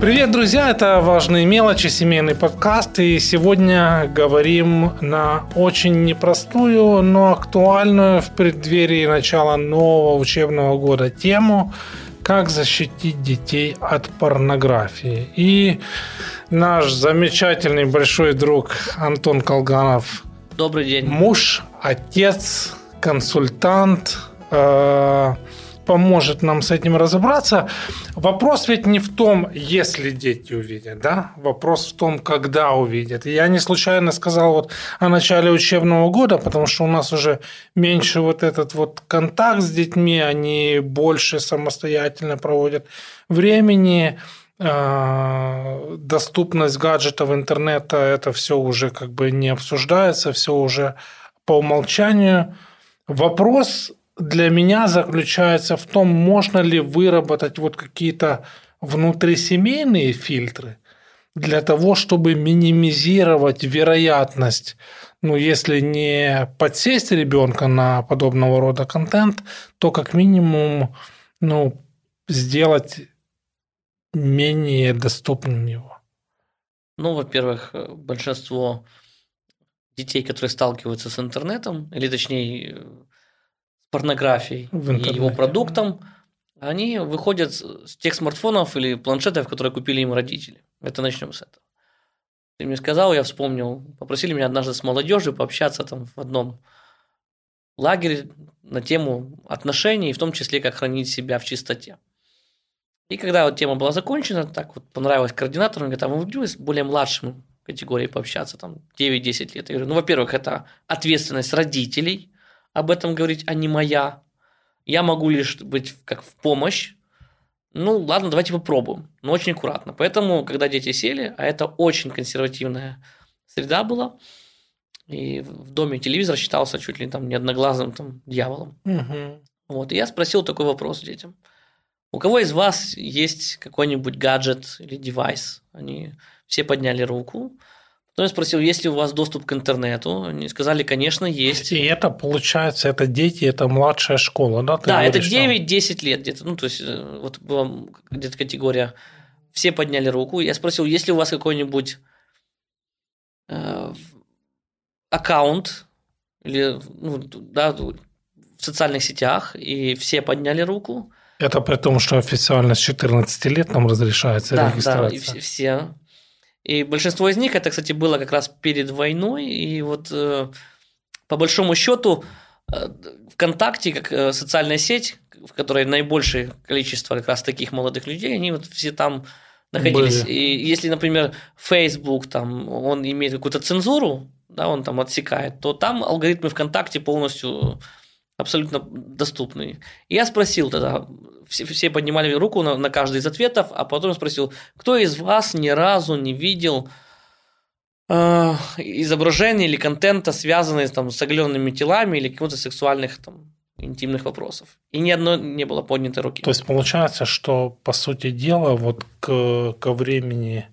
Привет, друзья! Это «Важные мелочи», семейный подкаст. И сегодня говорим на очень непростую, но актуальную в преддверии начала нового учебного года тему «Как защитить детей от порнографии». И наш замечательный большой друг Антон Колганов. Добрый день. Муж, отец, консультант, э- поможет нам с этим разобраться. Вопрос ведь не в том, если дети увидят, да? Вопрос в том, когда увидят. я не случайно сказал вот о начале учебного года, потому что у нас уже меньше вот этот вот контакт с детьми, они больше самостоятельно проводят времени, а, доступность гаджетов интернета, это все уже как бы не обсуждается, все уже по умолчанию. Вопрос для меня заключается в том, можно ли выработать вот какие-то внутрисемейные фильтры для того, чтобы минимизировать вероятность, ну, если не подсесть ребенка на подобного рода контент, то как минимум, ну, сделать менее доступным его. Ну, во-первых, большинство детей, которые сталкиваются с интернетом, или точнее порнографией и его продуктом, они выходят с тех смартфонов или планшетов, которые купили им родители. Это начнем с этого. Ты мне сказал, я вспомнил, попросили меня однажды с молодежью пообщаться там в одном лагере на тему отношений, в том числе, как хранить себя в чистоте. И когда вот тема была закончена, так вот понравилось координатору, он говорит, а вы с более младшим категорией пообщаться, там 9-10 лет. Я говорю, ну, во-первых, это ответственность родителей, об этом говорить, а не моя. Я могу лишь быть как в помощь. Ну, ладно, давайте попробуем, но очень аккуратно. Поэтому, когда дети сели, а это очень консервативная среда была, и в доме телевизор считался чуть ли там не одноглазым там, дьяволом. Угу. Вот, и я спросил такой вопрос детям. У кого из вас есть какой-нибудь гаджет или девайс? Они все подняли руку. Потом я спросил, есть ли у вас доступ к интернету. Они сказали, конечно, есть. И это, получается, это дети, это младшая школа, да? Ты да, это 9-10 лет где-то. Ну, то есть, э, вот была где-то категория. Все подняли руку. Я спросил, есть ли у вас какой-нибудь э, аккаунт или ну, да, в социальных сетях, и все подняли руку. Это при том, что официально с 14 лет нам разрешается да, регистрация. Да, и все, все и большинство из них, это, кстати, было как раз перед войной, и вот э, по большому счету э, ВКонтакте, как э, социальная сеть, в которой наибольшее количество как раз таких молодых людей, они вот все там находились. Были. И если, например, Facebook, там, он имеет какую-то цензуру, да, он там отсекает, то там алгоритмы ВКонтакте полностью абсолютно доступный. И я спросил тогда, все, все поднимали руку на, на каждый из ответов, а потом спросил, кто из вас ни разу не видел э, изображения или контента, связанные там, с оголенными телами или каких-то сексуальных там, интимных вопросов. И ни одной не было поднятой руки. То есть получается, что по сути дела вот к, ко времени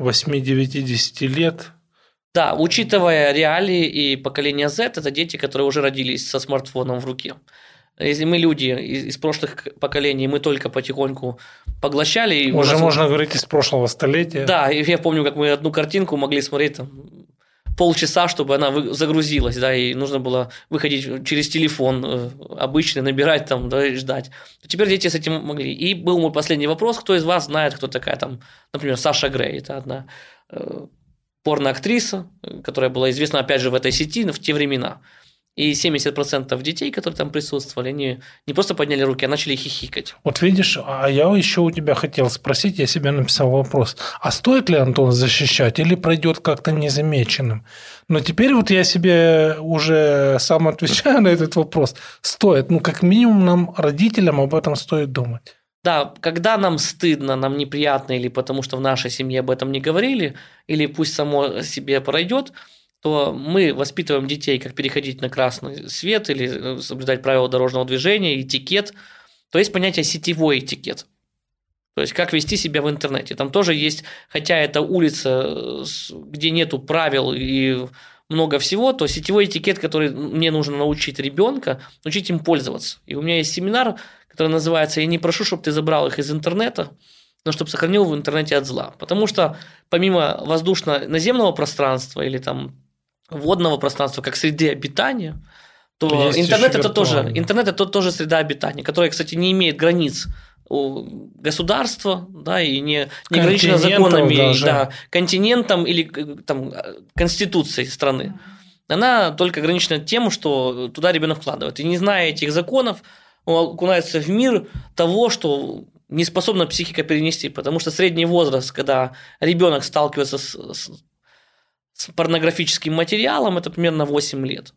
8-9-10 лет да, учитывая реалии и поколение Z, это дети, которые уже родились со смартфоном в руке. Если мы люди из прошлых поколений, мы только потихоньку поглощали. Уже нас... можно говорить из прошлого столетия. Да, и я помню, как мы одну картинку могли смотреть там, полчаса, чтобы она загрузилась, да, и нужно было выходить через телефон э, обычный, набирать там, да, и ждать. Теперь дети с этим могли. И был мой последний вопрос, кто из вас знает, кто такая там, например, Саша Грей, это одна э, порноактриса, которая была известна, опять же, в этой сети в те времена. И 70% детей, которые там присутствовали, они не просто подняли руки, а начали хихикать. Вот видишь, а я еще у тебя хотел спросить, я себе написал вопрос, а стоит ли Антон защищать или пройдет как-то незамеченным? Но теперь вот я себе уже сам отвечаю на этот вопрос. Стоит, ну как минимум нам, родителям, об этом стоит думать. Да, когда нам стыдно, нам неприятно, или потому что в нашей семье об этом не говорили, или пусть само себе пройдет, то мы воспитываем детей, как переходить на красный свет или э, соблюдать правила дорожного движения, этикет. То есть понятие сетевой этикет. То есть как вести себя в интернете. Там тоже есть, хотя это улица, э, где нету правил и много всего, то сетевой этикет, который мне нужно научить ребенка, научить им пользоваться. И у меня есть семинар, который называется «Я не прошу, чтобы ты забрал их из интернета», но чтобы сохранил в интернете от зла. Потому что помимо воздушно-наземного пространства или там водного пространства как среды обитания, то Есть интернет это тоже интернет это тоже среда обитания, которая, кстати, не имеет границ у государства, да, и не, не ограничена законами, даже. да, континентом или там, конституцией страны. Она только ограничена тем, что туда ребенок вкладывает. И не зная этих законов, он окунается в мир того, что не способна психика перенести, потому что средний возраст, когда ребенок сталкивается с, с, с порнографическим материалом, это примерно 8 лет.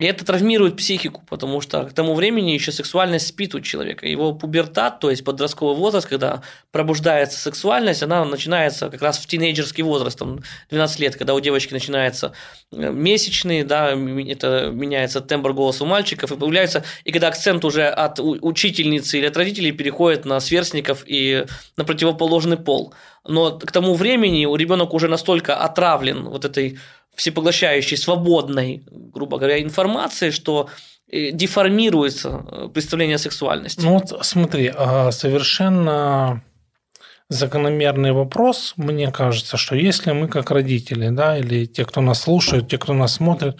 И это травмирует психику, потому что к тому времени еще сексуальность спит у человека. Его пубертат, то есть подростковый возраст, когда пробуждается сексуальность, она начинается как раз в тинейджерский возраст, там 12 лет, когда у девочки начинается э, месячные, да, это меняется тембр голоса у мальчиков, и появляется, и когда акцент уже от учительницы или от родителей переходит на сверстников и на противоположный пол. Но к тому времени у ребенок уже настолько отравлен вот этой всепоглощающей, свободной, грубо говоря, информации, что э, деформируется э, представление о сексуальности. Ну вот смотри, а, совершенно закономерный вопрос, мне кажется, что если мы как родители, да, или те, кто нас слушает, те, кто нас смотрит,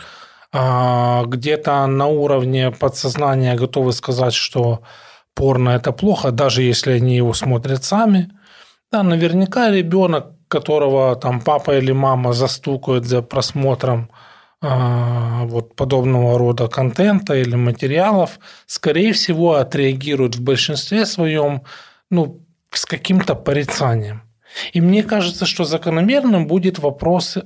а, где-то на уровне подсознания готовы сказать, что порно это плохо, даже если они его смотрят сами, да, наверняка ребенок которого там папа или мама застукают за просмотром а, вот подобного рода контента или материалов, скорее всего, отреагируют в большинстве своем ну, с каким-то порицанием. И мне кажется, что закономерным будет вопрос э,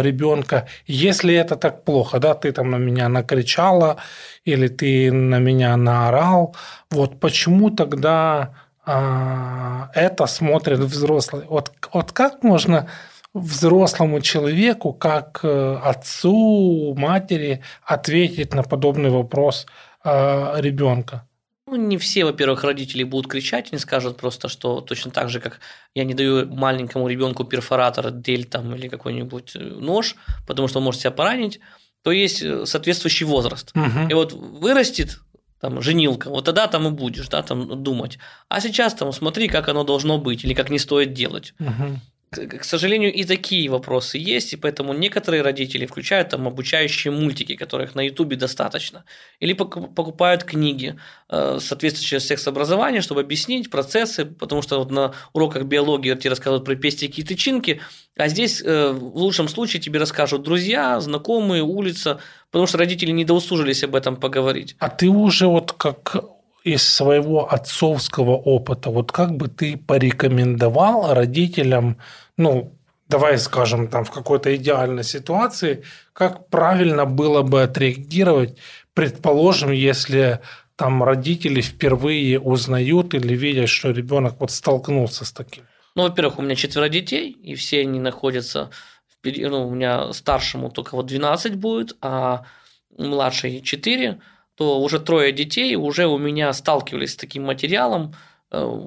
ребенка, если это так плохо, да, ты там на меня накричала или ты на меня наорал, вот почему тогда это смотрит взрослый. Вот, вот как можно взрослому человеку, как э, отцу, матери ответить на подобный вопрос а, ребенка? Ну, не все, во-первых, родители будут кричать, они скажут просто, что точно так же, как я не даю маленькому ребенку перфоратор, дель там или какой-нибудь э, нож, потому что он может себя поранить, то есть э, соответствующий возраст. Угу. И вот вырастет там, женилка, вот тогда там и будешь, да, там думать. А сейчас там смотри, как оно должно быть или как не стоит делать. Угу к сожалению, и такие вопросы есть, и поэтому некоторые родители включают там обучающие мультики, которых на Ютубе достаточно, или покупают книги, э, соответствующие секс-образованию, чтобы объяснить процессы, потому что вот на уроках биологии тебе рассказывают про пестики и тычинки, а здесь э, в лучшем случае тебе расскажут друзья, знакомые, улица, потому что родители не доуслужились об этом поговорить. А ты уже вот как из своего отцовского опыта, вот как бы ты порекомендовал родителям, ну, давай скажем, там в какой-то идеальной ситуации, как правильно было бы отреагировать, предположим, если там родители впервые узнают или видят, что ребенок вот столкнулся с таким? Ну, во-первых, у меня четверо детей, и все они находятся, в, ну, у меня старшему только вот 12 будет, а младший 4, то уже трое детей уже у меня сталкивались с таким материалом, э,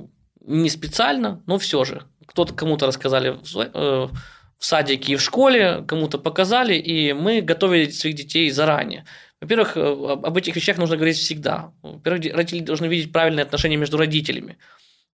не специально, но все же. Кто-то кому-то рассказали э, в садике и в школе, кому-то показали, и мы готовили своих детей заранее. Во-первых, э, об этих вещах нужно говорить всегда. Во-первых, родители должны видеть правильные отношения между родителями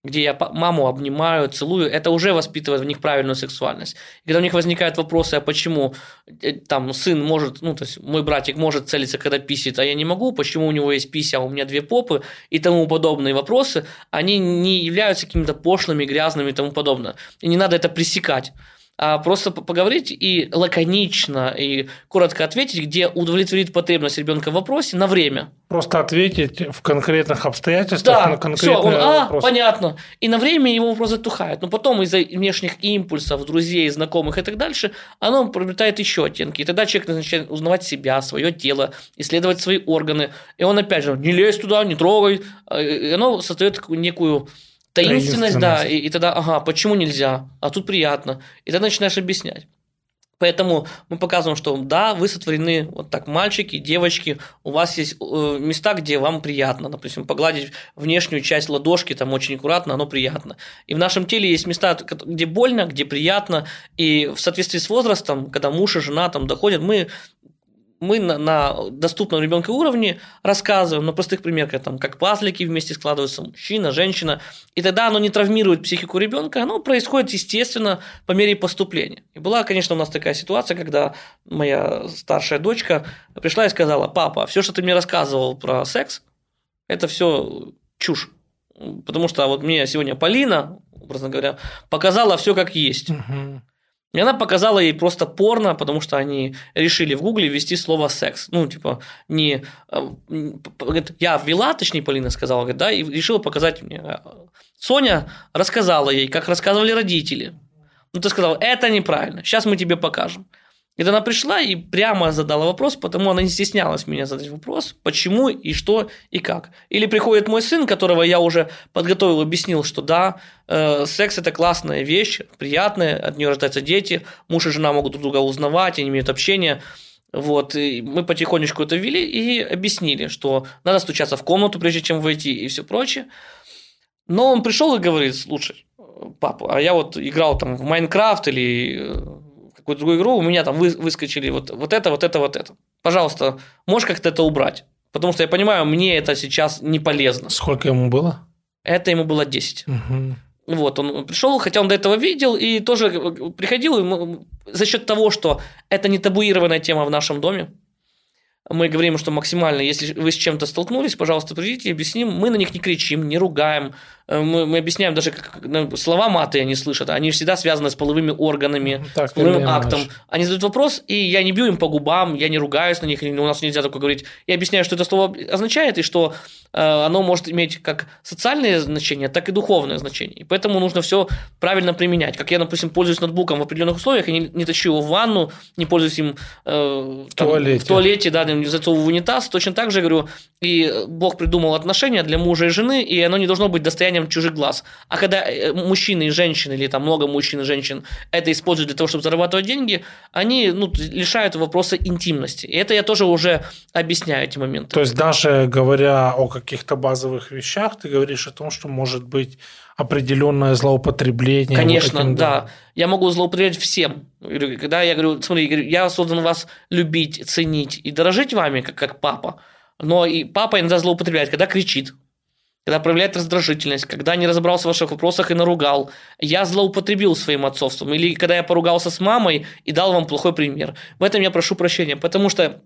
где я маму обнимаю, целую, это уже воспитывает в них правильную сексуальность. И когда у них возникают вопросы, а почему э, там сын может, ну, то есть мой братик может целиться, когда писит, а я не могу, почему у него есть пися, а у меня две попы и тому подобные вопросы, они не являются какими-то пошлыми, грязными и тому подобное. И не надо это пресекать а просто поговорить и лаконично и коротко ответить, где удовлетворит потребность ребенка в вопросе на время. Просто ответить в конкретных обстоятельствах да, на конкретные все, он, а, вопросы. понятно. И на время его вопрос затухает. Но потом из-за внешних импульсов, друзей, знакомых и так дальше, оно приобретает еще оттенки. И тогда человек начинает узнавать себя, свое тело, исследовать свои органы. И он опять же, не лезь туда, не трогай. И оно создает некую Таинственность, да, и, и тогда, ага, почему нельзя, а тут приятно. И тогда начинаешь объяснять. Поэтому мы показываем, что да, вы сотворены вот так, мальчики, девочки, у вас есть э, места, где вам приятно, допустим, погладить внешнюю часть ладошки, там очень аккуратно, оно приятно. И в нашем теле есть места, где больно, где приятно, и в соответствии с возрастом, когда муж и жена там доходят, мы мы на, на доступном ребенку уровне рассказываем на простых примерах, там, как пазлики вместе складываются, мужчина, женщина, и тогда оно не травмирует психику ребенка, оно происходит естественно по мере поступления. И была, конечно, у нас такая ситуация, когда моя старшая дочка пришла и сказала, папа, все, что ты мне рассказывал про секс, это все чушь. Потому что вот мне сегодня Полина, образно говоря, показала все как есть. И она показала ей просто порно, потому что они решили в Гугле ввести слово секс. Ну, типа, не... Э, я ввела, точнее, Полина сказала, да, и решила показать мне. Соня рассказала ей, как рассказывали родители. Ну, ты сказал, это неправильно, сейчас мы тебе покажем. И она пришла и прямо задала вопрос, потому она не стеснялась меня задать вопрос, почему и что и как. Или приходит мой сын, которого я уже подготовил, объяснил, что да, э, секс это классная вещь, приятная, от нее рождаются дети, муж и жена могут друг друга узнавать, они имеют общение. Вот, и мы потихонечку это ввели и объяснили, что надо стучаться в комнату, прежде чем войти и все прочее. Но он пришел и говорит, слушай, папа, а я вот играл там в Майнкрафт или э, какую-то другую игру, у меня там вы, выскочили вот, вот это, вот это, вот это. Пожалуйста, можешь как-то это убрать? Потому что я понимаю, мне это сейчас не полезно. Сколько ему было? Это ему было 10. Угу. Вот, он пришел, хотя он до этого видел, и тоже приходил ему, за счет того, что это не табуированная тема в нашем доме, мы говорим, что максимально, если вы с чем-то столкнулись, пожалуйста, придите, объясним. Мы на них не кричим, не ругаем. Э, мы, мы объясняем даже, как ну, слова маты они слышат. Они всегда связаны с половыми органами, так, с половым актом. Наш. Они задают вопрос, и я не бью им по губам, я не ругаюсь на них, у нас нельзя такое говорить. Я объясняю, что это слово означает, и что э, оно может иметь как социальное значение, так и духовное значение. И поэтому нужно все правильно применять. Как я, допустим, пользуюсь ноутбуком в определенных условиях, я не, не тащу его в ванну, не пользуюсь им э, там, в туалете, в туалете да, не засовываю в унитаз. Точно так же говорю, и Бог придумал отношения для мужа и жены, и оно не должно быть достоянием чужих глаз. А когда э, мужчины и женщины, или там много мужчин и женщин это используют для того, чтобы зарабатывать деньги, они ну, лишают вопроса интимности. И это я тоже уже объясняю эти моменты. То есть даже говоря о каких-то базовых вещах, ты говоришь о том, что может быть определенное злоупотребление. Конечно, вот этим, да. да. Я могу злоупотреблять всем. Когда я говорю, смотри, я создан вас любить, ценить и дорожить вами, как, как папа. Но и папа иногда злоупотребляет, когда кричит, когда проявляет раздражительность, когда не разобрался в ваших вопросах и наругал. Я злоупотребил своим отцовством. Или когда я поругался с мамой и дал вам плохой пример. В этом я прошу прощения, потому что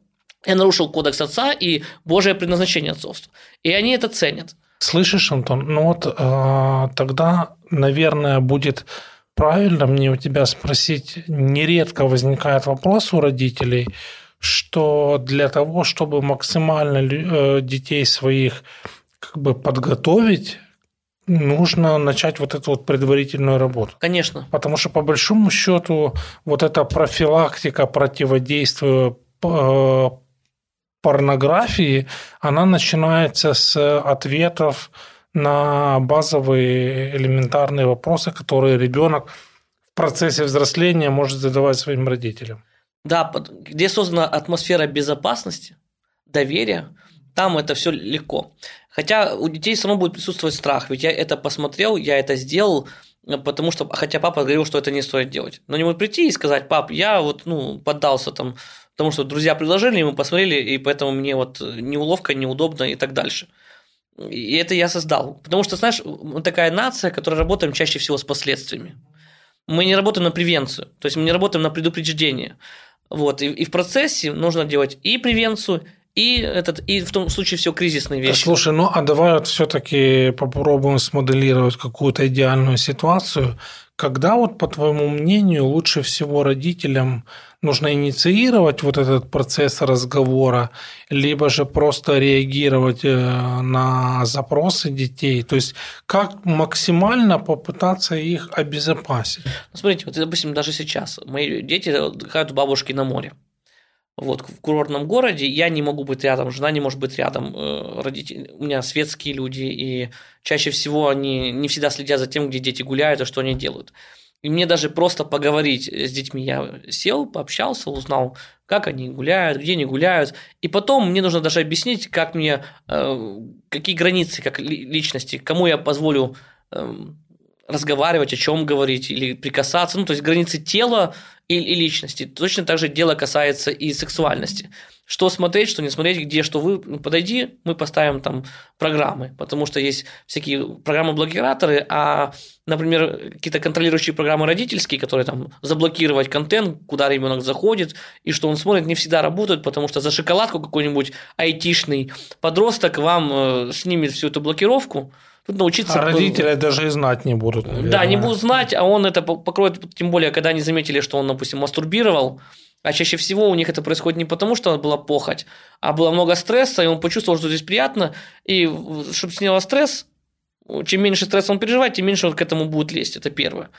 я нарушил кодекс отца и Божие предназначение отцовства. И они это ценят. Слышишь, Антон, ну вот э, тогда, наверное, будет правильно мне у тебя спросить, нередко возникает вопрос у родителей, что для того, чтобы максимально э, детей своих как бы подготовить, нужно начать вот эту вот предварительную работу. Конечно. Потому что по большому счету вот эта профилактика противодействия э, порнографии, она начинается с ответов на базовые элементарные вопросы, которые ребенок в процессе взросления может задавать своим родителям. Да, где создана атмосфера безопасности, доверия, там это все легко. Хотя у детей равно будет присутствовать страх, ведь я это посмотрел, я это сделал, потому что, хотя папа говорил, что это не стоит делать. Но не может прийти и сказать, пап, я вот, ну, поддался там, потому что друзья предложили, мы посмотрели, и поэтому мне вот неуловко, неудобно и так дальше. И это я создал. Потому что, знаешь, мы такая нация, которая работаем чаще всего с последствиями. Мы не работаем на превенцию, то есть мы не работаем на предупреждение. Вот, и, и в процессе нужно делать и превенцию, и, этот, и в том случае все кризисные вещи. Слушай, ну а давай вот все-таки попробуем смоделировать какую-то идеальную ситуацию, когда вот, по твоему мнению, лучше всего родителям нужно инициировать вот этот процесс разговора, либо же просто реагировать э, на запросы детей? То есть, как максимально попытаться их обезопасить? Ну, смотрите, вот, допустим, даже сейчас мои дети отдыхают у бабушки на море. Вот, в курортном городе я не могу быть рядом, жена не может быть рядом, э, родители, у меня светские люди, и чаще всего они не всегда следят за тем, где дети гуляют и что они делают. И мне даже просто поговорить с детьми, я сел, пообщался, узнал, как они гуляют, где они гуляют, и потом мне нужно даже объяснить, как мне, э, какие границы, как личности, кому я позволю эм, разговаривать, о чем говорить или прикасаться, ну, то есть границы тела и, и личности. Точно так же дело касается и сексуальности. Что смотреть, что не смотреть, где что вы ну, подойди, мы поставим там программы, потому что есть всякие программы-блокираторы, а, например, какие-то контролирующие программы родительские, которые там заблокировать контент, куда ребенок заходит и что он смотрит, не всегда работают, потому что за шоколадку какой-нибудь айтишный подросток вам э, снимет всю эту блокировку, Тут научиться... А родители даже и знать не будут, наверное. Да, не будут знать, а он это покроет, тем более, когда они заметили, что он, допустим, мастурбировал, а чаще всего у них это происходит не потому, что была похоть, а было много стресса, и он почувствовал, что здесь приятно, и чтобы сняло стресс, чем меньше стресса он переживает, тем меньше он к этому будет лезть. Это первое.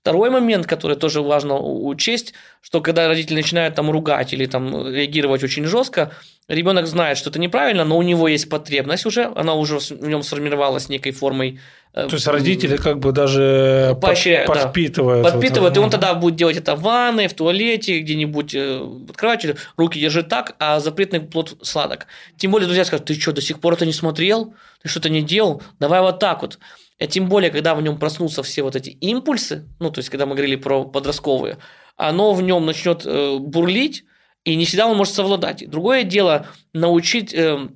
Второй момент, который тоже важно учесть, что когда родители начинают там ругать или там реагировать очень жестко, ребенок знает, что это неправильно, но у него есть потребность уже, она уже в нем сформировалась некой формой. Э, То есть родители как бы даже Поощряют, подпитывают. Да. Подпитывают, вот, и он тогда будет делать это в ванной, в туалете, где-нибудь э, в кровати, руки держит так, а запретный плод сладок. Тем более друзья скажут, ты что, до сих пор это не смотрел? Ты что-то не делал? Давай вот так вот. А тем более, когда в нем проснутся все вот эти импульсы, ну, то есть, когда мы говорили про подростковые, оно в нем начнет э, бурлить, и не всегда он может совладать. Другое дело научить э,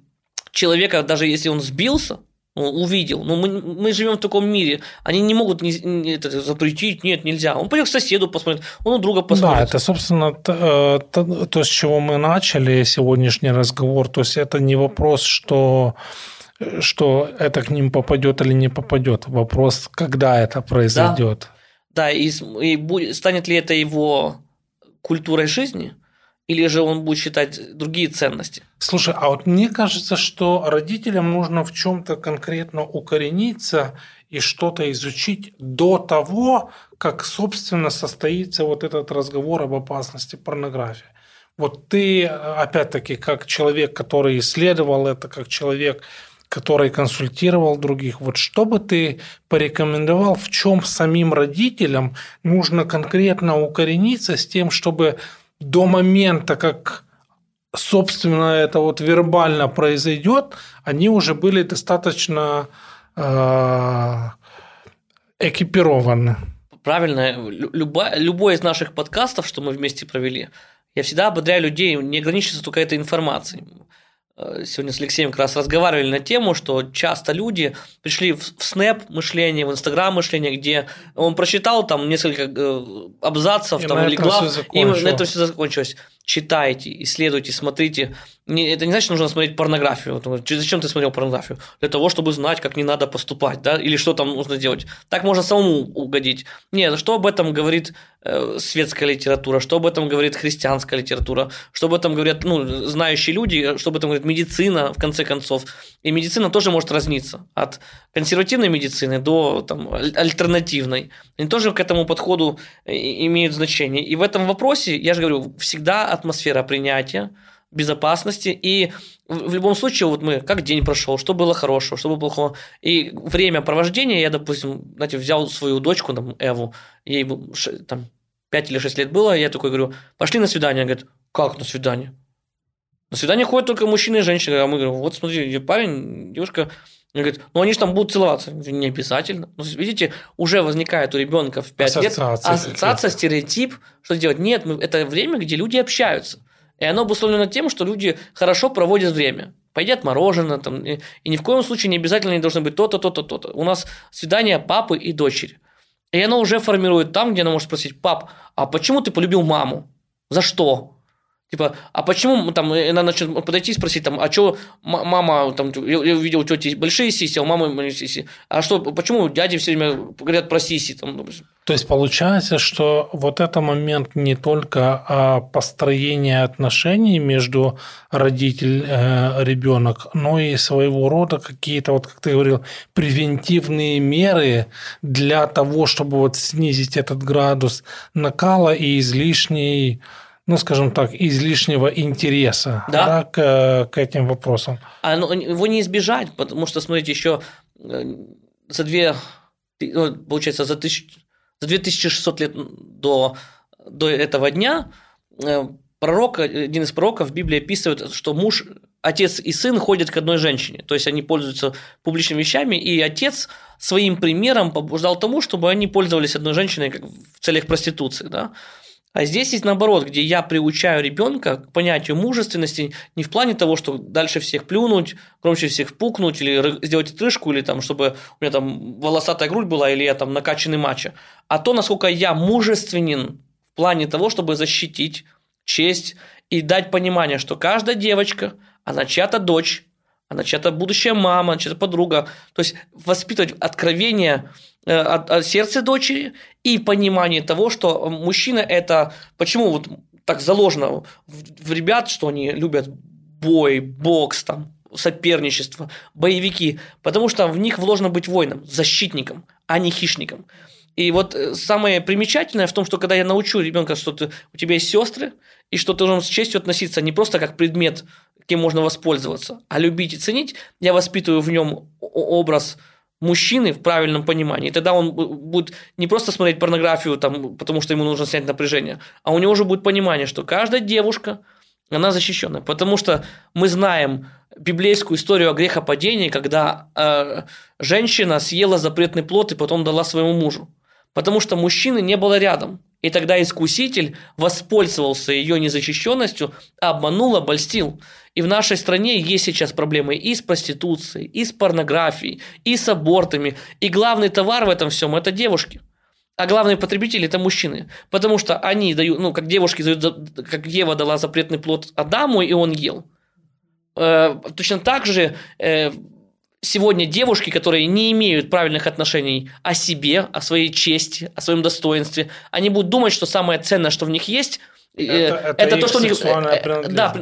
человека, даже если он сбился, ну, увидел. Но мы, мы живем в таком мире. Они не могут не, не, это, запретить, нет, нельзя. Он пойдет к соседу посмотрит, он у друга посмотрит. Да, это, собственно, то, э, то, то, с чего мы начали сегодняшний разговор. То есть это не вопрос, что что это к ним попадет или не попадет. Вопрос, когда это произойдет. Да, да и, и будет, станет ли это его культурой жизни, или же он будет считать другие ценности. Слушай, а вот мне кажется, что родителям нужно в чем-то конкретно укорениться и что-то изучить до того, как, собственно, состоится вот этот разговор об опасности порнографии. Вот ты, опять-таки, как человек, который исследовал это, как человек, который консультировал других. Вот что бы ты порекомендовал, в чем самим родителям нужно конкретно укорениться с тем, чтобы до момента, как собственно это вот вербально произойдет, они уже были достаточно э, экипированы. Правильно. Любой, любой из наших подкастов, что мы вместе провели, я всегда ободряю людей не ограничиться только этой информацией. Э, сегодня с Алексеем как раз разговаривали на тему, что часто люди пришли в Snap мышление, в Instagram мышление, где он прочитал там несколько э, абзацев и там, или глав, и на этом все закончилось. Читайте, исследуйте, смотрите, не, это не значит, что нужно смотреть порнографию. Зачем ты смотрел порнографию? Для того, чтобы знать, как не надо поступать, да, или что там нужно делать. Так можно самому угодить. Нет, что об этом говорит э, светская литература, что об этом говорит христианская литература, что об этом говорят ну, знающие люди, что об этом говорит медицина, в конце концов. И медицина тоже может разниться от консервативной медицины до там, альтернативной. Они тоже к этому подходу э, имеют значение. И в этом вопросе, я же говорю, всегда атмосфера принятия, безопасности. И в любом случае, вот мы, как день прошел, что было хорошего, что было плохого. И время провождения, я, допустим, знаете, взял свою дочку, там, Эву, ей там 5 или 6 лет было, я такой говорю, пошли на свидание. Она говорит, как на свидание? На свидание ходят только мужчины и женщины. А мы говорим, вот смотри, парень, девушка, он говорит, ну они же там будут целоваться. Не обязательно. Ну, видите, уже возникает у ребенка в 5 ассоциация, лет ассоциация, стереотип, что делать. Нет, это время, где люди общаются. И оно обусловлено тем, что люди хорошо проводят время. Пойдет мороженое, там, и, и ни в коем случае не обязательно не должно быть то-то, то-то, то-то. У нас свидание папы и дочери. И оно уже формирует там, где она может спросить, пап, а почему ты полюбил маму? За что? Типа, а почему там она начнет подойти и спросить, там, а что мама, там, я увидел у тети большие сиси, а у мамы маленькие сиси. А что, почему дяди все время говорят про сиси? Там, допустим? То есть получается, что вот это момент не только построение отношений между родитель э, ребенок, но и своего рода какие-то, вот как ты говорил, превентивные меры для того, чтобы вот снизить этот градус накала и излишней ну, скажем так, излишнего интереса да? Да, к, к этим вопросам. А ну, его не избежать, потому что, смотрите, еще э, за две, ну, получается, за, тысяч, за 2600 лет до, до этого дня э, пророк, один из пророков в Библии описывает, что муж, отец и сын ходят к одной женщине. То есть они пользуются публичными вещами, и отец своим примером побуждал тому, чтобы они пользовались одной женщиной как в целях проституции. Да? А здесь есть наоборот, где я приучаю ребенка к понятию мужественности не в плане того, что дальше всех плюнуть, громче всех пукнуть или сделать отрыжку, или там, чтобы у меня там волосатая грудь была, или я там накачанный мачо, а то, насколько я мужественен в плане того, чтобы защитить честь и дать понимание, что каждая девочка, она чья-то дочь, она чья-то будущая мама, чья-то подруга. То есть воспитывать откровение э, от, от сердца дочери и понимание того, что мужчина это... Почему вот так заложено в, в ребят, что они любят бой, бокс, там, соперничество, боевики, потому что в них вложено быть воином, защитником, а не хищником. И вот э, самое примечательное в том, что когда я научу ребенка, что ты, у тебя есть сестры, и что ты должен с честью относиться не просто как предмет, кем можно воспользоваться, а любить и ценить, я воспитываю в нем образ мужчины в правильном понимании. И тогда он будет не просто смотреть порнографию, там, потому что ему нужно снять напряжение, а у него уже будет понимание, что каждая девушка, она защищена. Потому что мы знаем библейскую историю о грехопадении, когда э, женщина съела запретный плод и потом дала своему мужу потому что мужчины не было рядом. И тогда искуситель воспользовался ее незащищенностью, обманул, обольстил. И в нашей стране есть сейчас проблемы и с проституцией, и с порнографией, и с абортами. И главный товар в этом всем – это девушки. А главные потребители – это мужчины. Потому что они дают, ну, как девушки дают, как Ева дала запретный плод Адаму, и он ел. Э, точно так же э, сегодня девушки, которые не имеют правильных отношений о себе, о своей чести, о своем достоинстве, они будут думать, что самое ценное, что в них есть – это, это, это то, что у них... Э, да,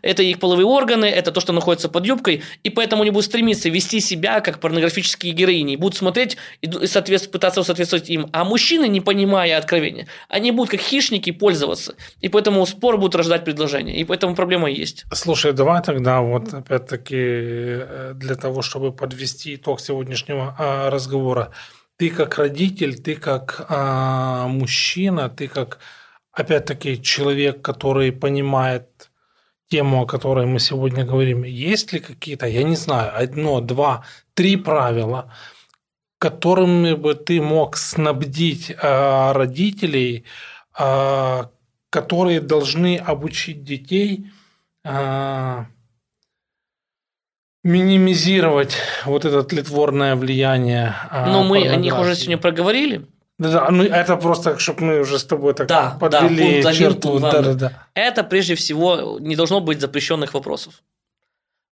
это их половые органы, это то, что находится под юбкой, и поэтому они будут стремиться вести себя как порнографические героини, будут смотреть и соответствовать, пытаться соответствовать им. А мужчины, не понимая откровения, они будут как хищники пользоваться, и поэтому спор будет рождать предложение, и поэтому проблема есть. Слушай, давай тогда вот опять-таки э, для того, чтобы подвести итог сегодняшнего а, разговора, ты как родитель, ты как а, мужчина, ты как опять-таки, человек, который понимает тему, о которой мы сегодня говорим, есть ли какие-то, я не знаю, одно, два, три правила, которыми бы ты мог снабдить э, родителей, э, которые должны обучить детей э, минимизировать вот это тлетворное влияние. Но мы о них уже сегодня проговорили. Да, ну это просто, чтобы мы уже с тобой так да, подвели да, черту. Да, да, да. Это прежде всего не должно быть запрещенных вопросов.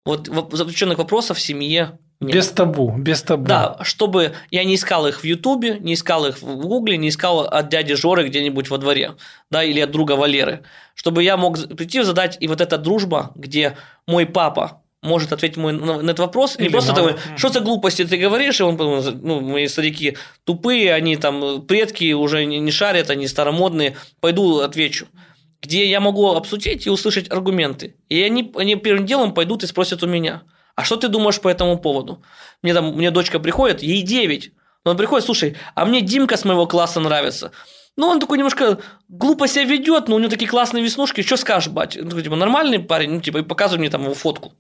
Вот запрещенных вопросов в семье нет. Без табу, без табу. Да, чтобы я не искал их в Ютубе, не искал их в Гугле, не искал от дяди Жоры где-нибудь во дворе, да, или от друга Валеры. Чтобы я мог прийти и задать, и вот эта дружба, где мой папа может ответить мой, на, на этот вопрос. Или не просто такой, что за глупости ты говоришь, и он ну, мои старики тупые, они там предки уже не, не шарят, они старомодные, пойду отвечу. Где я могу обсудить и услышать аргументы. И они, они первым делом пойдут и спросят у меня, а что ты думаешь по этому поводу? Мне там, мне дочка приходит, ей 9. Но он приходит, слушай, а мне Димка с моего класса нравится. Ну, он такой немножко глупо себя ведет, но у него такие классные веснушки. Что скажешь, батя? Ну, типа, нормальный парень, ну, типа, и показывай мне там его фотку.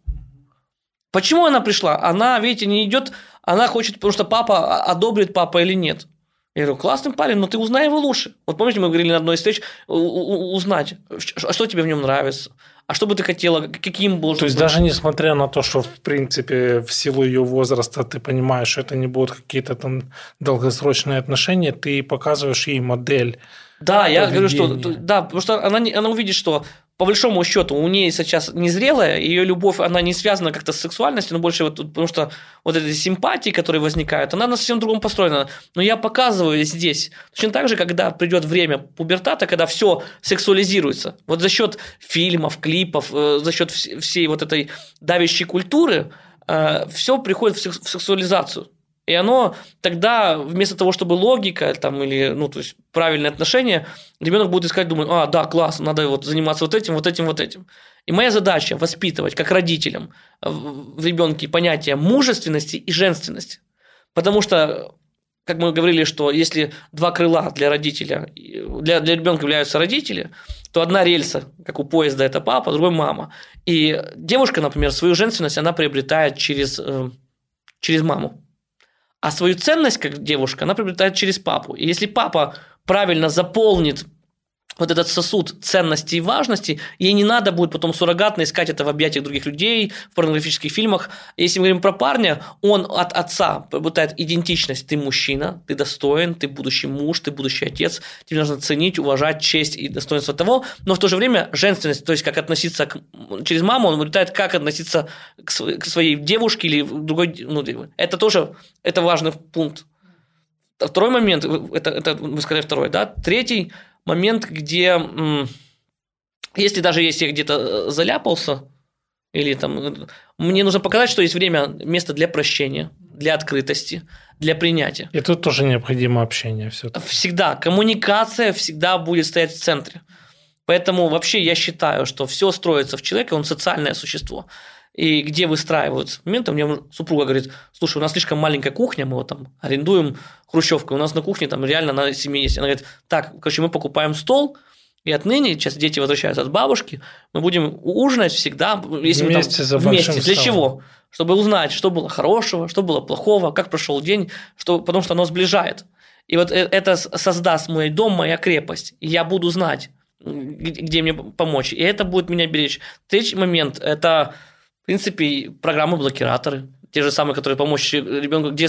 Почему она пришла? Она, видите, не идет, она хочет, потому что папа одобрит папа или нет. Я говорю, классный парень, но ты узнай его лучше. Вот помните, мы говорили на одной из встреч, узнать, а что тебе в нем нравится, а что бы ты хотела, каким был. То есть, даже несмотря на то, что, в принципе, в силу ее возраста ты понимаешь, что это не будут какие-то там долгосрочные отношения, ты показываешь ей модель да, я говорю, что да, потому что она, она увидит, что по большому счету у нее сейчас незрелая, ее любовь, она не связана как-то с сексуальностью, но больше вот, потому что вот эти симпатии, которые возникают, она на совсем другом построена. Но я показываю здесь. Точно так же, когда придет время пубертата, когда все сексуализируется. Вот за счет фильмов, клипов, э, за счет всей вот этой давящей культуры, э, все приходит в сексуализацию. И оно тогда, вместо того, чтобы логика там, или ну, то есть правильное отношение, ребенок будет искать, думать, а, да, классно, надо вот заниматься вот этим, вот этим, вот этим. И моя задача воспитывать, как родителям, в ребенке понятие мужественности и женственности. Потому что, как мы говорили, что если два крыла для родителя, для, для ребенка являются родители, то одна рельса, как у поезда, это папа, другой мама. И девушка, например, свою женственность она приобретает через, э, через маму. А свою ценность как девушка она приобретает через папу. И если папа правильно заполнит вот этот сосуд ценности и важности, ей не надо будет потом суррогатно искать это в объятиях других людей, в порнографических фильмах. Если мы говорим про парня, он от отца пытает идентичность. Ты мужчина, ты достоин, ты будущий муж, ты будущий отец, тебе нужно ценить, уважать честь и достоинство того, но в то же время женственность, то есть как относиться к, через маму, он вылетает, как относиться к, своей девушке или другой, ну, это тоже, это важный пункт. Второй момент, это, это вы сказали второй, да, третий – момент, где если даже если я где-то э, заляпался, или там, э, мне нужно показать, что есть время, место для прощения, для открытости, для принятия. И тут тоже необходимо общение все. Всегда. Коммуникация всегда будет стоять в центре. Поэтому вообще я считаю, что все строится в человеке, он социальное существо и где выстраиваются моменты. Мне супруга говорит, слушай, у нас слишком маленькая кухня, мы вот там арендуем хрущевку, у нас на кухне там реально на семье есть. Она говорит, так, короче, мы покупаем стол, и отныне, сейчас дети возвращаются от бабушки, мы будем ужинать всегда, если вместе, мы там, вместе. Для чего? Чтобы узнать, что было хорошего, что было плохого, как прошел день, что, потому что оно сближает. И вот э, это создаст мой дом, моя крепость. И я буду знать, где мне помочь. И это будет меня беречь. Третий момент – это принципе, программы-блокираторы, те же самые, которые помочь ребенку, где,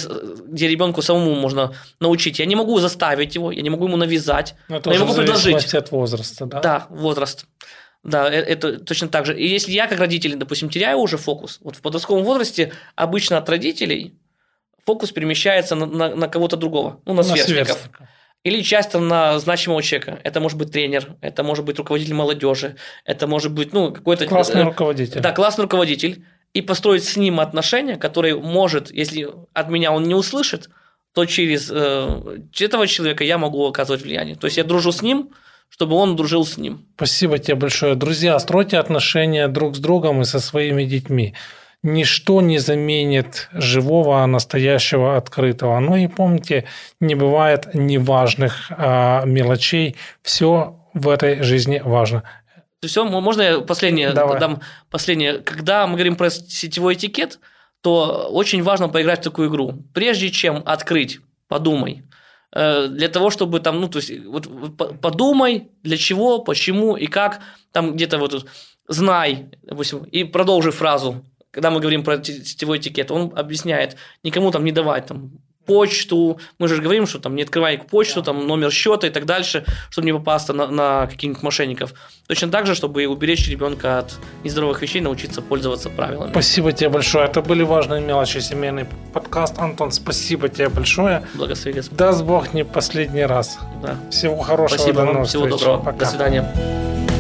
где ребенку самому можно научить. Я не могу заставить его, я не могу ему навязать, но, но я могу предложить. от возраста, да? Да, возраст. Да, э, это точно так же. И если я, как родитель, допустим, теряю уже фокус, вот в подростковом возрасте обычно от родителей фокус перемещается на, на, на кого-то другого, ну, на, на сверстников. сверстника. Или часто на значимого человека. Это может быть тренер, это может быть руководитель молодежи, это может быть ну, какой-то... Классный э, руководитель. Да, классный руководитель. И построить с ним отношения, которые может, если от меня он не услышит, то через э, этого человека я могу оказывать влияние. То есть я дружу с ним, чтобы он дружил с ним. Спасибо тебе большое. Друзья, стройте отношения друг с другом и со своими детьми ничто не заменит живого, настоящего, открытого. Ну и помните, не бывает неважных а, мелочей. Все в этой жизни важно. Все, можно я последнее Давай. дам последнее. Когда мы говорим про сетевой этикет, то очень важно поиграть в такую игру. Прежде чем открыть, подумай. Э, для того, чтобы там, ну, то есть, вот подумай, для чего, почему и как, там где-то вот знай, допустим, и продолжи фразу когда мы говорим про сетевой этикет, он объясняет, никому там не давать там почту, мы же говорим, что там не открывай почту, там номер счета и так дальше, чтобы не попасться на, на каких-нибудь мошенников. Точно так же, чтобы уберечь ребенка от нездоровых вещей, научиться пользоваться правилами. Спасибо тебе большое. Это были важные мелочи семейный подкаст. Антон, спасибо тебе большое. Благослови Господь. Даст Бог не последний раз. Да. Всего хорошего. Спасибо до вам. Всего встреч. доброго. Пока. До свидания.